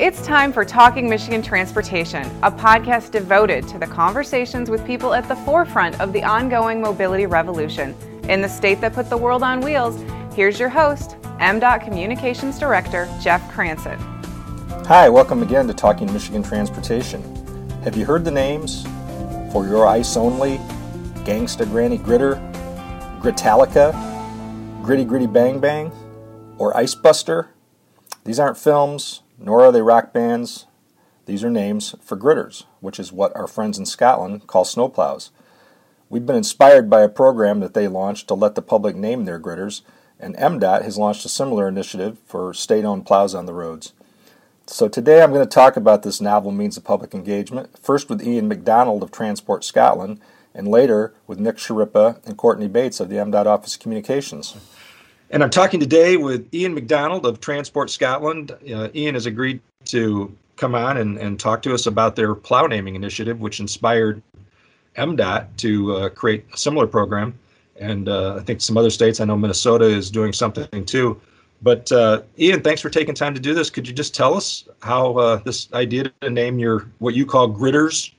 It's time for Talking Michigan Transportation, a podcast devoted to the conversations with people at the forefront of the ongoing mobility revolution. In the state that put the world on wheels, here's your host, MDOT Communications Director Jeff Cranson. Hi, welcome again to Talking Michigan Transportation. Have you heard the names For Your Ice Only, Gangsta Granny Gritter, Gritalica, Gritty Gritty Bang Bang, or Ice Buster? These aren't films, nor are they rock bands. These are names for gritters, which is what our friends in Scotland call snowplows. We've been inspired by a program that they launched to let the public name their gritters, and MDOT has launched a similar initiative for state owned plows on the roads. So today I'm going to talk about this novel means of public engagement, first with Ian McDonald of Transport Scotland, and later with Nick Schirripa and Courtney Bates of the MDOT Office of Communications. And I'm talking today with Ian McDonald of Transport Scotland. Uh, Ian has agreed to come on and, and talk to us about their plow naming initiative, which inspired MDOT to uh, create a similar program. And uh, I think some other states, I know Minnesota is doing something too. But uh, Ian, thanks for taking time to do this. Could you just tell us how uh, this idea to name your what you call gritters,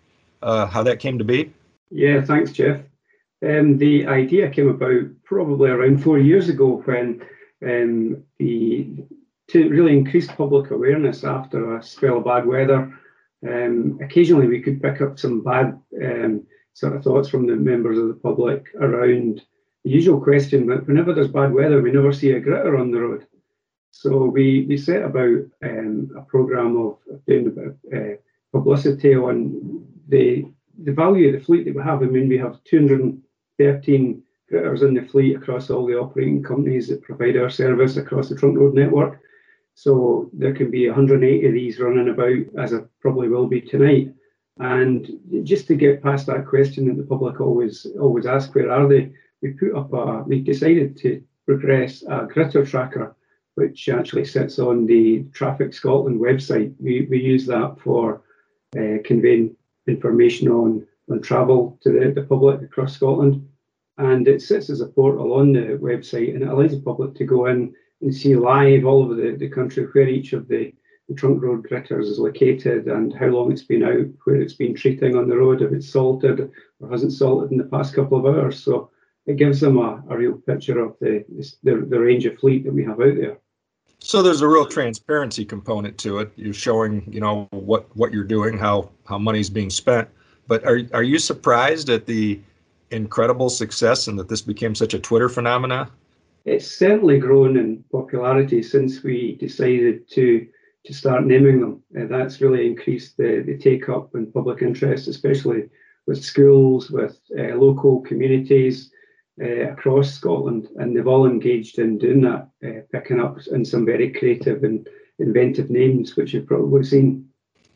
uh, how that came to be? Yeah, thanks, Jeff. Um, the idea came about probably around four years ago when um, the to really increase public awareness after a spell of bad weather. Um, occasionally, we could pick up some bad um, sort of thoughts from the members of the public around the usual question that whenever there's bad weather, we never see a gritter on the road. So we, we set about um, a program of doing a bit of uh, publicity on the the value of the fleet that we have. I mean, we have 200 13 gritters in the fleet across all the operating companies that provide our service across the trunk road network. So there can be 180 of these running about, as it probably will be tonight. And just to get past that question that the public always always ask, where are they? We put up a, we decided to progress a gritter tracker, which actually sits on the Traffic Scotland website. We, we use that for uh, conveying information on, on travel to the, the public across Scotland and it sits as a portal on the website and it allows the public to go in and see live all over the, the country where each of the, the trunk road gritters is located and how long it's been out, where it's been treating on the road, if it's salted or hasn't salted in the past couple of hours. So it gives them a, a real picture of the, the, the range of fleet that we have out there. So there's a real transparency component to it. You're showing, you know, what what you're doing, how how money's being spent. But are are you surprised at the incredible success and that this became such a Twitter phenomenon? It's certainly grown in popularity since we decided to to start naming them. Uh, that's really increased the, the take up and public interest, especially with schools, with uh, local communities uh, across Scotland, and they've all engaged in doing that, uh, picking up in some very creative and inventive names, which you've probably seen.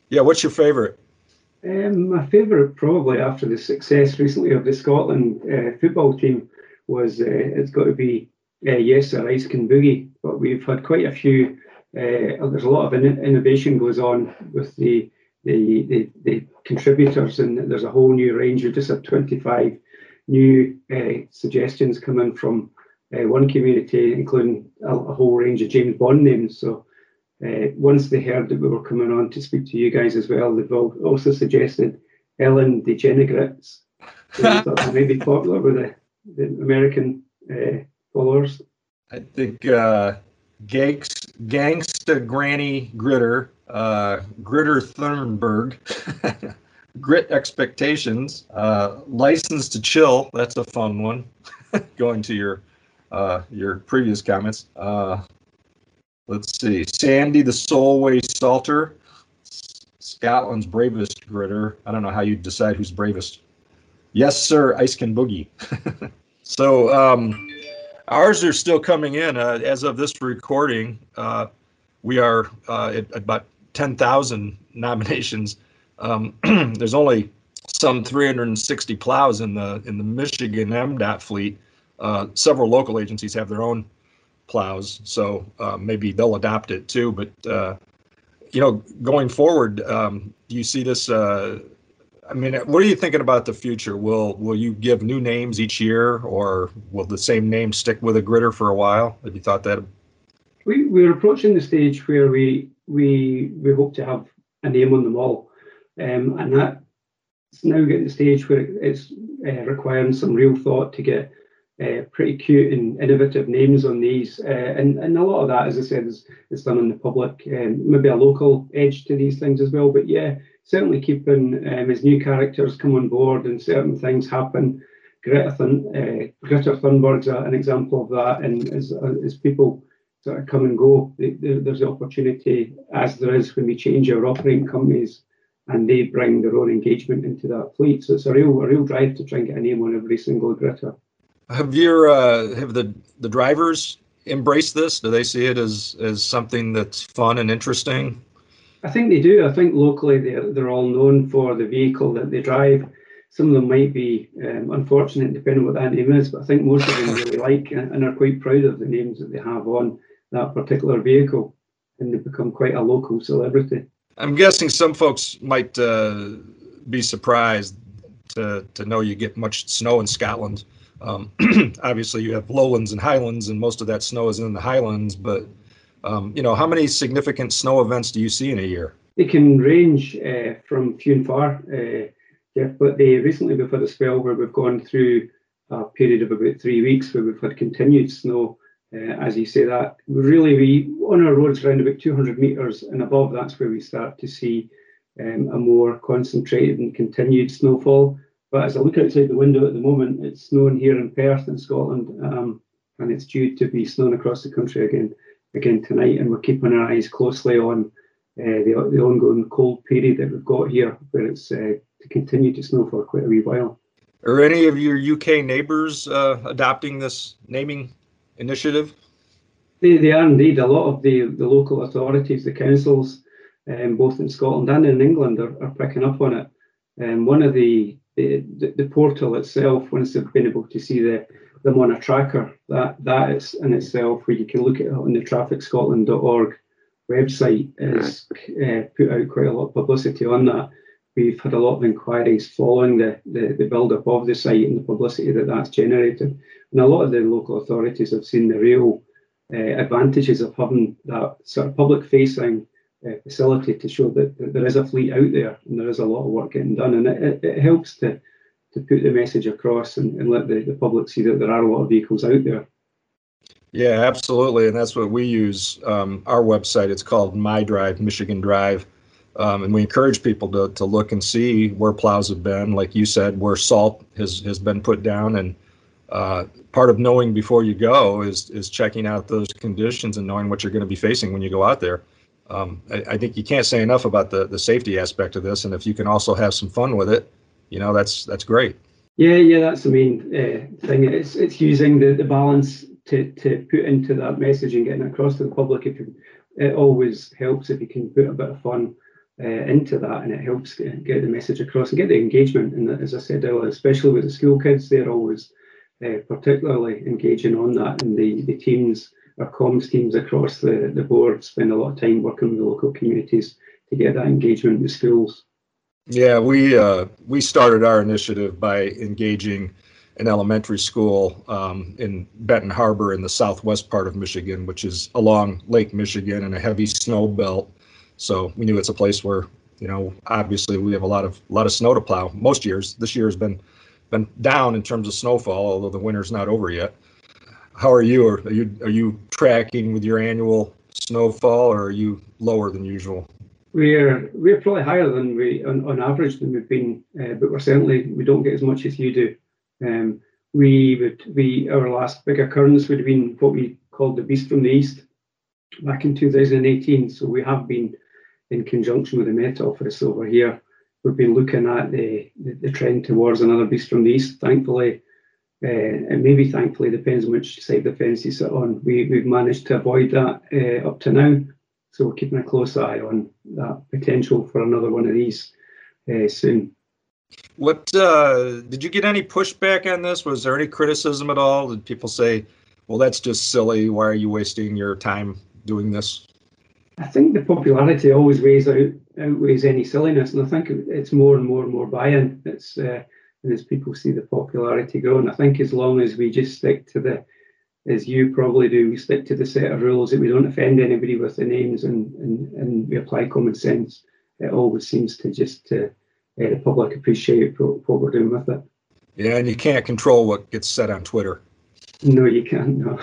Yeah, what's your favorite? Um, my favourite, probably after the success recently of the Scotland uh, football team, was uh, it's got to be uh, yes, sir, Ice Can Boogie. But we've had quite a few. Uh, there's a lot of in- innovation goes on with the, the the, the contributors, and there's a whole new range. We just had 25 new uh, suggestions coming from uh, one community, including a, a whole range of James Bond names. So uh, once they heard that we were coming on to speak to you guys as well, they've also suggested Ellen DeGeneres. that may be popular with the, the American uh, followers. I think uh, Gangs, Gangsta Granny Gritter, uh, Gritter Thunberg, Grit Expectations, uh, License to Chill. That's a fun one. Going to your uh, your previous comments. Uh, Let's see. Sandy the Solway Salter, Scotland's bravest gritter. I don't know how you decide who's bravest. Yes, sir. Ice can boogie. so um, ours are still coming in. Uh, as of this recording, uh, we are uh, at about 10,000 nominations. Um, there's only some 360 plows in the in the Michigan MDOT fleet. Uh, several local agencies have their own plows, so uh, maybe they'll adopt it too. But uh, you know, going forward, um, do you see this? Uh, I mean, what are you thinking about the future? Will will you give new names each year, or will the same name stick with a gritter for a while? Have you thought that? We, we're approaching the stage where we we we hope to have a name on them all, um, and it's now getting the stage where it's uh, requiring some real thought to get uh, pretty cute and innovative names on these. Uh, and, and a lot of that, as I said, is, is done in the public, um, maybe a local edge to these things as well. But yeah, certainly keeping um, as new characters come on board and certain things happen. Greta, Thun, uh, Greta Thunberg's an example of that. And as, as people sort of come and go, there's the opportunity, as there is when we change our operating companies, and they bring their own engagement into that fleet. So it's a real, a real drive to try and get a name on every single gritter. Have your uh, have the the drivers embraced this? Do they see it as as something that's fun and interesting? I think they do. I think locally they're they're all known for the vehicle that they drive. Some of them might be um, unfortunate, depending on what that name is, but I think most of them really like and, and are quite proud of the names that they have on that particular vehicle, and they become quite a local celebrity. I'm guessing some folks might uh, be surprised to to know you get much snow in Scotland. Um, obviously, you have lowlands and highlands, and most of that snow is in the highlands. But um, you know, how many significant snow events do you see in a year? They can range uh, from few and far, uh, yeah. But they recently we've had a spell where we've gone through a period of about three weeks where we've had continued snow. Uh, as you say that, really we on our roads around about 200 meters and above, that's where we start to see um, a more concentrated and continued snowfall. But as I look outside the window at the moment, it's snowing here in Perth in Scotland, um, and it's due to be snowing across the country again again tonight. And we're keeping our eyes closely on uh, the, the ongoing cold period that we've got here, where it's uh, to continue to snow for quite a wee while. Are any of your UK neighbours uh, adopting this naming initiative? They, they are indeed. A lot of the, the local authorities, the councils, um, both in Scotland and in England, are, are picking up on it. Um, one of the the, the, portal itself, once they've been able to see the, them on a tracker, that that is in itself where you can look at it on the trafficscotland.org website is uh, put out quite a lot of publicity on that. We've had a lot of inquiries following the, the, the build up of the site and the publicity that that's generated. And a lot of the local authorities have seen the real uh, advantages of having that sort of public facing uh, facility to show that, that, there is a fleet out there and there is a lot of work getting done. And it, it, helps to, to put the message across and, and let the, the public see that there are a lot of vehicles out there. Yeah, absolutely. And that's what we use. Um, our website, it's called My Drive, Michigan Drive. Um, and we encourage people to, to look and see where plows have been, like you said, where salt has, has been put down. And uh, part of knowing before you go is, is checking out those conditions and knowing what you're going to be facing when you go out there um, I, I, think you can't say enough about the the safety aspect of this, and if you can also have some fun with it, you know that's that's great. Yeah, yeah, that's the main uh, thing. It's it's using the, the balance to to put into that message and getting across to the public. If you, it always helps if you can put a bit of fun uh, into that, and it helps get, the message across and get the engagement. And as I said earlier, especially with the school kids, they're always uh, particularly engaging on that, and the the teams our comms teams across the, the board spend a lot of time working with local communities to get that engagement with schools. Yeah, we uh, we started our initiative by engaging an elementary school um, in Benton Harbor in the southwest part of Michigan, which is along Lake Michigan and a heavy snow belt. So we knew it's a place where you know obviously we have a lot of a lot of snow to plow. Most years, this year has been been down in terms of snowfall, although the winter's not over yet how are you? Are you are you tracking with your annual snowfall, or are you lower than usual? We're we're probably higher than we on, on average than we've been, uh, but we're certainly we don't get as much as you do. Um, we would we our last big occurrence would have been what we called the beast from the east back in 2018. So we have been in conjunction with the Met Office over here. We've been looking at the, the, the trend towards another beast from the east. Thankfully, uh, and maybe thankfully depends on which side the fence you sit on. We, we've managed to avoid that uh, up to now. So we're keeping a close eye on that potential for another one of these uh, soon. What uh, did you get any pushback on this? Was there any criticism at all? Did people say, "Well, that's just silly. Why are you wasting your time doing this?" I think the popularity always weighs out outweighs any silliness, and I think it's more and more and more buy-in. It's uh, and as people see the popularity grow. And I think as long as we just stick to the as you probably do, we stick to the set of rules that we don't offend anybody with the names and, and, and we apply common sense. It always seems to just to, uh, the public appreciate what we're doing with it. Yeah, and you can't control what gets said on Twitter. No, you can't. No.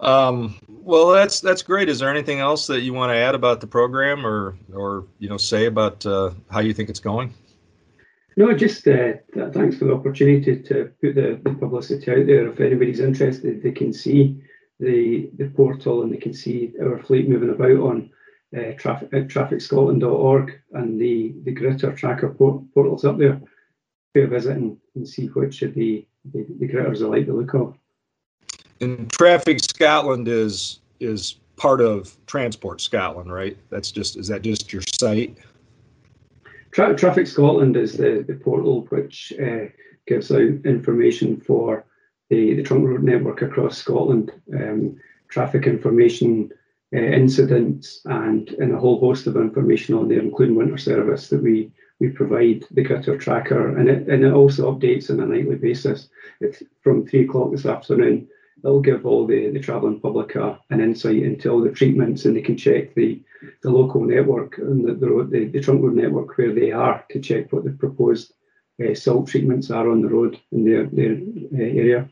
um, well, that's that's great. Is there anything else that you want to add about the program, or or you know say about uh, how you think it's going? No, just uh, thanks for the opportunity to put the, the publicity out there. If anybody's interested, they can see the the portal and they can see our fleet moving about on uh, traffic trafficscotland.org and the the Gritter tracker port, portals up there. A visit and, and see which of the, the, the Gritters I like the look of. And Traffic Scotland is is part of Transport Scotland, right? That's just is that just your site? Tra- Traffic Scotland is the, the portal which uh, gives out information for the, the trunk road network across Scotland, um, traffic information, uh, incidents, and, and a whole host of information on there, including winter service that we we provide the Gritter tracker, and it and it also updates on a nightly basis. It's from three o'clock this afternoon it'll give all the, the travelling public a, an insight into all the treatments and they can check the, the local network and the, the, the, the trunk road network where they are to check what the proposed uh, salt treatments are on the road in their, their uh, area.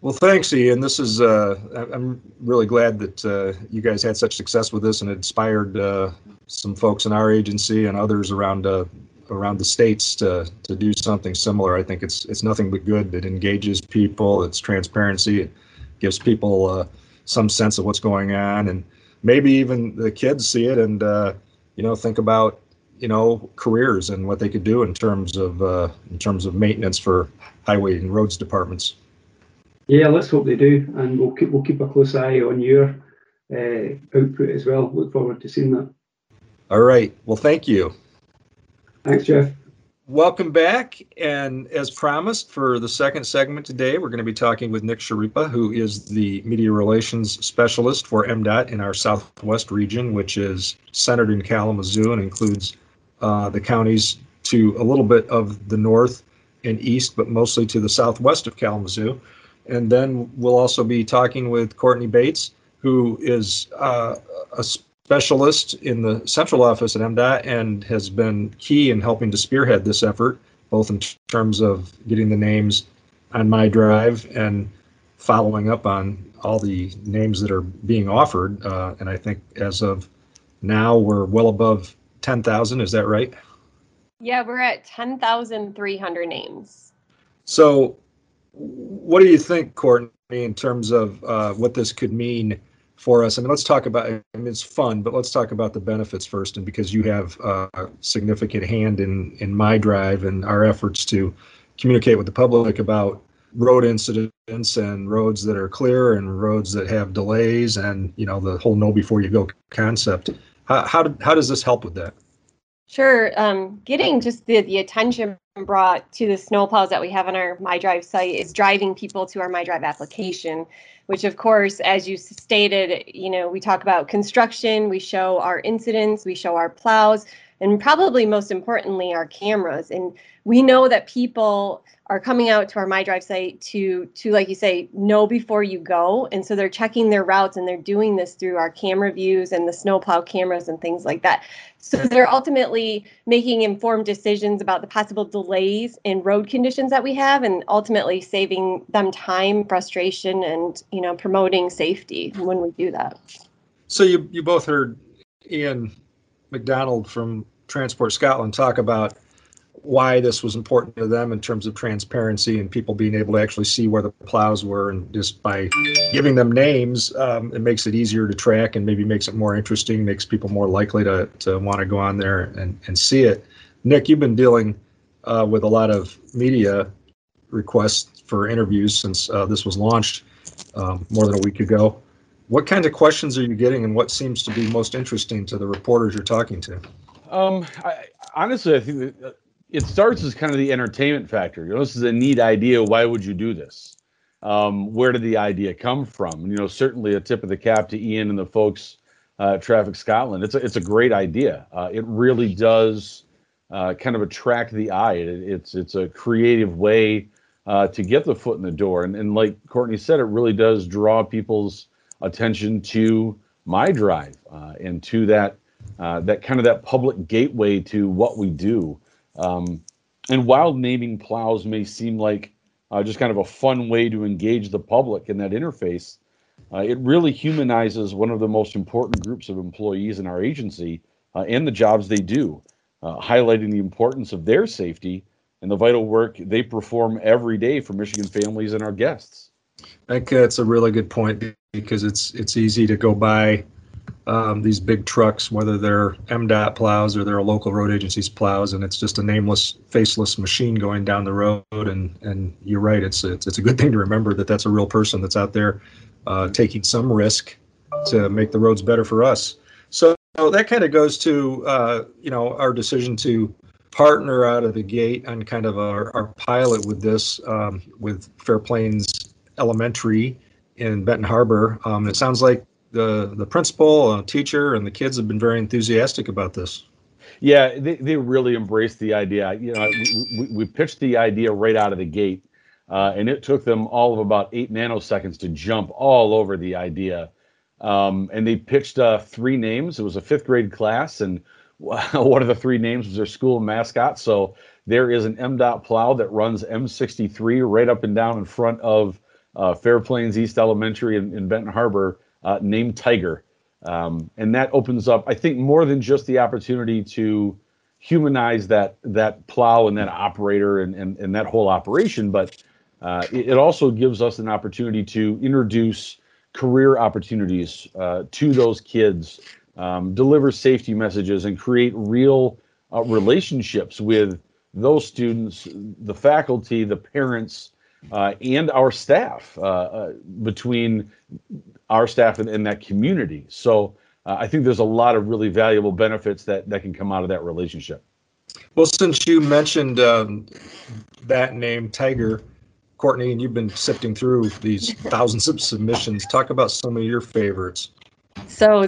Well, thanks, Ian. This is, uh, I'm really glad that uh, you guys had such success with this and inspired uh, some folks in our agency and others around uh, around the states to to do something similar. I think it's it's nothing but good. It engages people. It's transparency. It gives people uh, some sense of what's going on, and maybe even the kids see it and uh, you know think about you know careers and what they could do in terms of uh, in terms of maintenance for highway and roads departments. Yeah, let's hope they do, and we'll keep we'll keep a close eye on your uh, output as well. Look forward to seeing that. All right. Well, thank you. Thanks, Jeff. Welcome back. And as promised, for the second segment today, we're going to be talking with Nick Schirripa, who is the media relations specialist for MDOT in our Southwest region, which is centered in Kalamazoo and includes uh, the counties to a little bit of the north and east, but mostly to the southwest of Kalamazoo. And then we'll also be talking with Courtney Bates, who is uh, a specialist in the central office at MDOT and has been key in helping to spearhead this effort, both in terms of getting the names on my drive and following up on all the names that are being offered. Uh, and I think as of now, we're well above 10,000. Is that right? Yeah, we're at 10,300 names. So, what do you think, Courtney, in terms of uh, what this could mean for us. I mean, let's talk about. I mean, it's fun, but let's talk about the benefits first. And because you have a significant hand in in my drive and our efforts to communicate with the public about road incidents and roads that are clear and roads that have delays and you know the whole know before you go concept. How how, did, how does this help with that? Sure. Um, getting just the, the attention brought to the snowplows that we have on our MyDrive site is driving people to our MyDrive application which of course, as you stated, you know, we talk about construction, we show our incidents, we show our plows, and probably most importantly, our cameras. And we know that people are coming out to our MyDrive site to to like you say know before you go. And so they're checking their routes and they're doing this through our camera views and the snowplow cameras and things like that. So they're ultimately making informed decisions about the possible delays in road conditions that we have and ultimately saving them time frustration and you know promoting safety when we do that. So you you both heard ian mcdonald from transport scotland talk about why this was important to them in terms of transparency and people being able to actually see where the plows were. And just by giving them names, um, it makes it easier to track and maybe makes it more interesting, makes people more likely to, to want to go on there and, and see it. Nick, you've been dealing uh, with a lot of media requests for interviews since uh, this was launched um, more than a week ago. What kinds of questions are you getting, and what seems to be most interesting to the reporters you're talking to? Um, I, honestly, I think that it starts as kind of the entertainment factor. You know, this is a neat idea. Why would you do this? Um, where did the idea come from? You know, certainly a tip of the cap to Ian and the folks uh, Traffic Scotland. It's a, it's a great idea. Uh, it really does uh, kind of attract the eye. It, it's it's a creative way uh, to get the foot in the door. And, and like Courtney said, it really does draw people's attention to my drive uh, and to that uh, that kind of that public gateway to what we do. Um, and while naming plows may seem like uh, just kind of a fun way to engage the public in that interface, uh, it really humanizes one of the most important groups of employees in our agency uh, and the jobs they do, uh, highlighting the importance of their safety and the vital work they perform every day for Michigan families and our guests. I think that's a really good point because it's it's easy to go by um, these big trucks, whether they're MDOT plows or they're a local road agency's plows, and it's just a nameless, faceless machine going down the road. And and you're right, it's it's, it's a good thing to remember that that's a real person that's out there uh, taking some risk to make the roads better for us. So that kind of goes to uh, you know our decision to partner out of the gate on kind of our, our pilot with this um, with Fair Plains Elementary in Benton Harbor. Um, it sounds like the the principal, uh, teacher, and the kids have been very enthusiastic about this. Yeah, they, they really embraced the idea. You know, we, we, pitched the idea right out of the gate, uh, and it took them all of about eight nanoseconds to jump all over the idea. Um, and they pitched uh, three names. It was a fifth grade class, and one of the three names was their school mascot. So there is an MDOT plow that runs M63 right up and down in front of uh, Fair Plains East Elementary in, in Benton Harbor uh, named Tiger. Um, and that opens up, I think, more than just the opportunity to humanize that that plow and that operator and, and, and that whole operation, but uh, it, it, also gives us an opportunity to introduce career opportunities uh, to those kids, um, deliver safety messages, and create real uh, relationships with those students, the faculty, the parents, uh, and our staff uh, uh, between our staff and, and that community. So uh, I think there's a lot of really valuable benefits that that can come out of that relationship. Well, since you mentioned um, that name, Tiger, Courtney, and you've been sifting through these thousands of submissions, talk about some of your favorites. So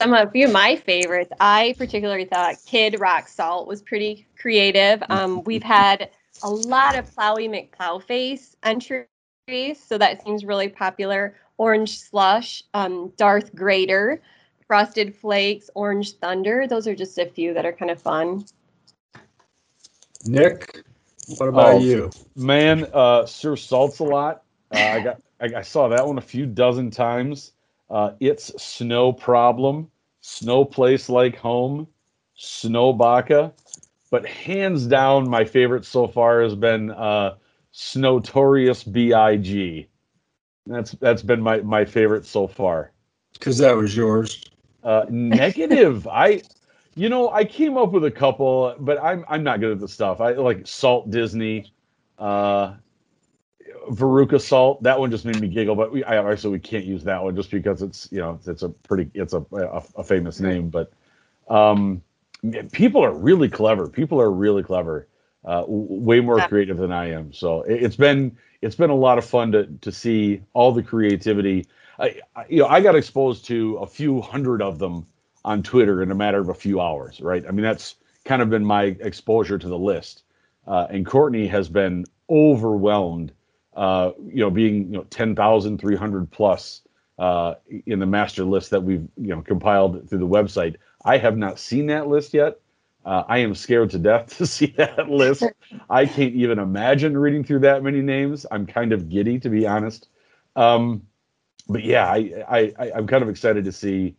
some of few of my favorites. I particularly thought Kid Rock Salt was pretty creative. Um, we've had a lot of Plowy McPlowface entries, so that seems really popular. Orange Slush, um, Darth Grader, Frosted Flakes, Orange Thunder. Those are just a few that are kind of fun. Nick, what about oh, you? Man, uh, Sir Salts a lot. Uh, I got I, I, saw that one a few dozen times. Uh, it's Snow Problem, Snow Place Like Home, Snow Baka. But hands down, my favorite so far has been uh, Snowtorious Big. That's that's been my my favorite so far. Because that was yours. Uh, negative. I, you know, I came up with a couple, but I'm I'm not good at the stuff. I like Salt Disney, uh, Veruca Salt. That one just made me giggle, but we I obviously we can't use that one just because it's you know it's a pretty it's a a, a famous name, but um, people are really clever. People are really clever. Uh, way more creative than I am. So it, has been it's been a lot of fun to to see all the creativity. I, I, you know I got exposed to a few hundred of them on Twitter in a matter of a few hours. Right. I mean that's kind of been my exposure to the list. Uh, and Courtney has been overwhelmed. Uh, you know, being you know ten thousand three hundred plus uh, in the master list that we've you know compiled through the website. I have not seen that list yet. Uh, I am scared to death to see that list. I can't even imagine reading through that many names. I'm kind of giddy, to be honest. Um, but yeah, I, I, I'm kind of excited to see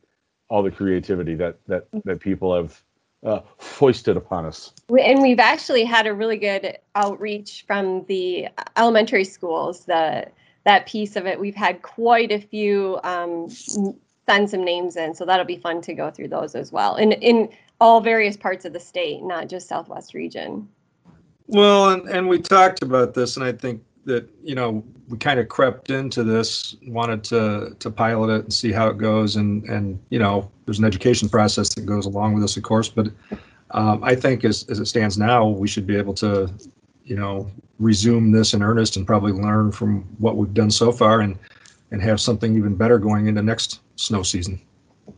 all the creativity that that that people have uh, foisted upon us. And we've actually had a really good outreach from the elementary schools. The that piece of it, we've had quite a few um, send some names in. So that'll be fun to go through those as well. In in all various parts of the state, not just Southwest region. Well, and, and we talked about this, and I think that you know we kind of crept into this, wanted to to pilot it and see how it goes, and and you know there's an education process that goes along with this, of course. But um, I think as as it stands now, we should be able to, you know, resume this in earnest and probably learn from what we've done so far, and and have something even better going into next snow season.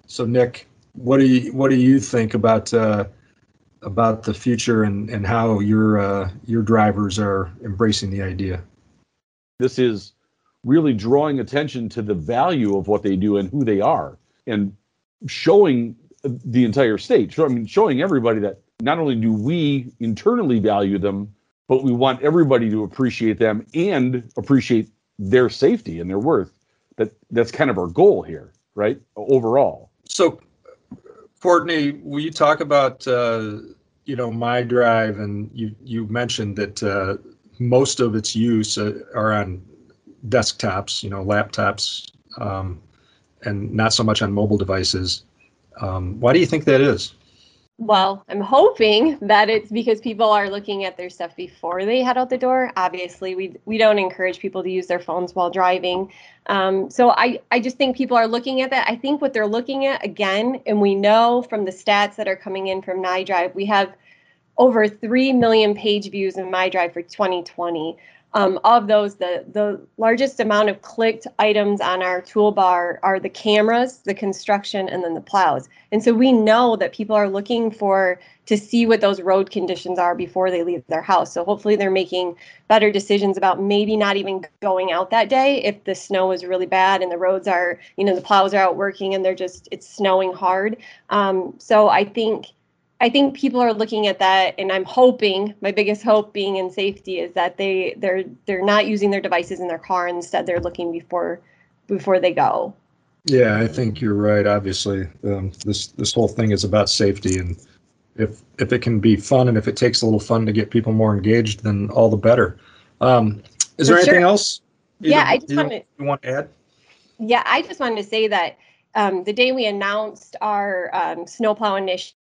So Nick, what do you what do you think about uh, about the future and, and how your uh, your drivers are embracing the idea? This is really drawing attention to the value of what they do and who they are and showing the entire state. I mean, showing everybody that not only do we internally value them, but we want everybody to appreciate them and appreciate their safety and their worth. That that's kind of our goal here, right? Overall. So, Courtney, will you talk about uh, you know my drive and you you mentioned that uh, most of its use uh, are on desktops, you know, laptops, um, and not so much on mobile devices. Um, why do you think that is? Well, I'm hoping that it's because people are looking at their stuff before they head out the door. Obviously, we we don't encourage people to use their phones while driving. Um, so I I just think people are looking at that. I think what they're looking at again, and we know from the stats that are coming in from MyDrive, we have over three million page views in MyDrive for 2020. Um, of those, the, the largest amount of clicked items on our toolbar are the cameras, the construction, and then the plows. And so we know that people are looking for to see what those road conditions are before they leave their house. So hopefully they're making better decisions about maybe not even going out that day if the snow is really bad and the roads are, you know, the plows are out working and they're just, it's snowing hard. Um, so I think I think people are looking at that, and I'm hoping my biggest hope being in safety is that they they're they're not using their devices in their car. Instead, they're looking before before they go. Yeah, I think you're right. Obviously, um, this this whole thing is about safety, and if if it can be fun and if it takes a little fun to get people more engaged, then all the better. Um, is For there anything sure. else? Yeah, I just you, wanted- you want to add? Yeah, I just wanted to say that um, the day we announced our um, snowplow initiative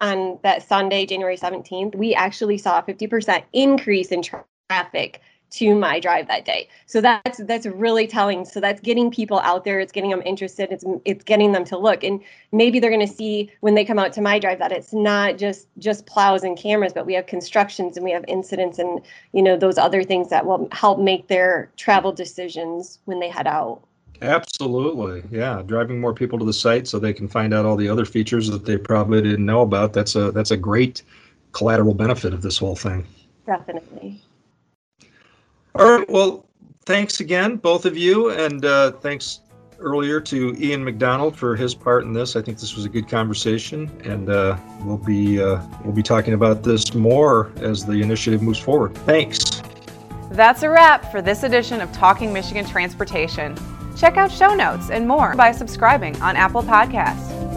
on that Sunday, January 17th, we actually saw a 50% increase in tra- traffic to my drive that day. So that's that's really telling. So that's getting people out there. It's getting them interested. It's it's getting them to look, and maybe they're going to see when they come out to my drive that it's not just just plows and cameras, but we have constructions and we have incidents and you know those other things that will help make their travel decisions when they head out. Absolutely. Yeah, driving more people to the site so they can find out all the other features that they probably didn't know about. That's a that's a great collateral benefit of this whole thing. Definitely. All right. Well, thanks again, both of you, and uh, thanks earlier to Ian McDonald for his part in this. I think this was a good conversation, and uh, we'll be uh, we'll be talking about this more as the initiative moves forward. Thanks. That's a wrap for this edition of Talking Michigan Transportation. Check out show notes and more by subscribing on Apple Podcasts.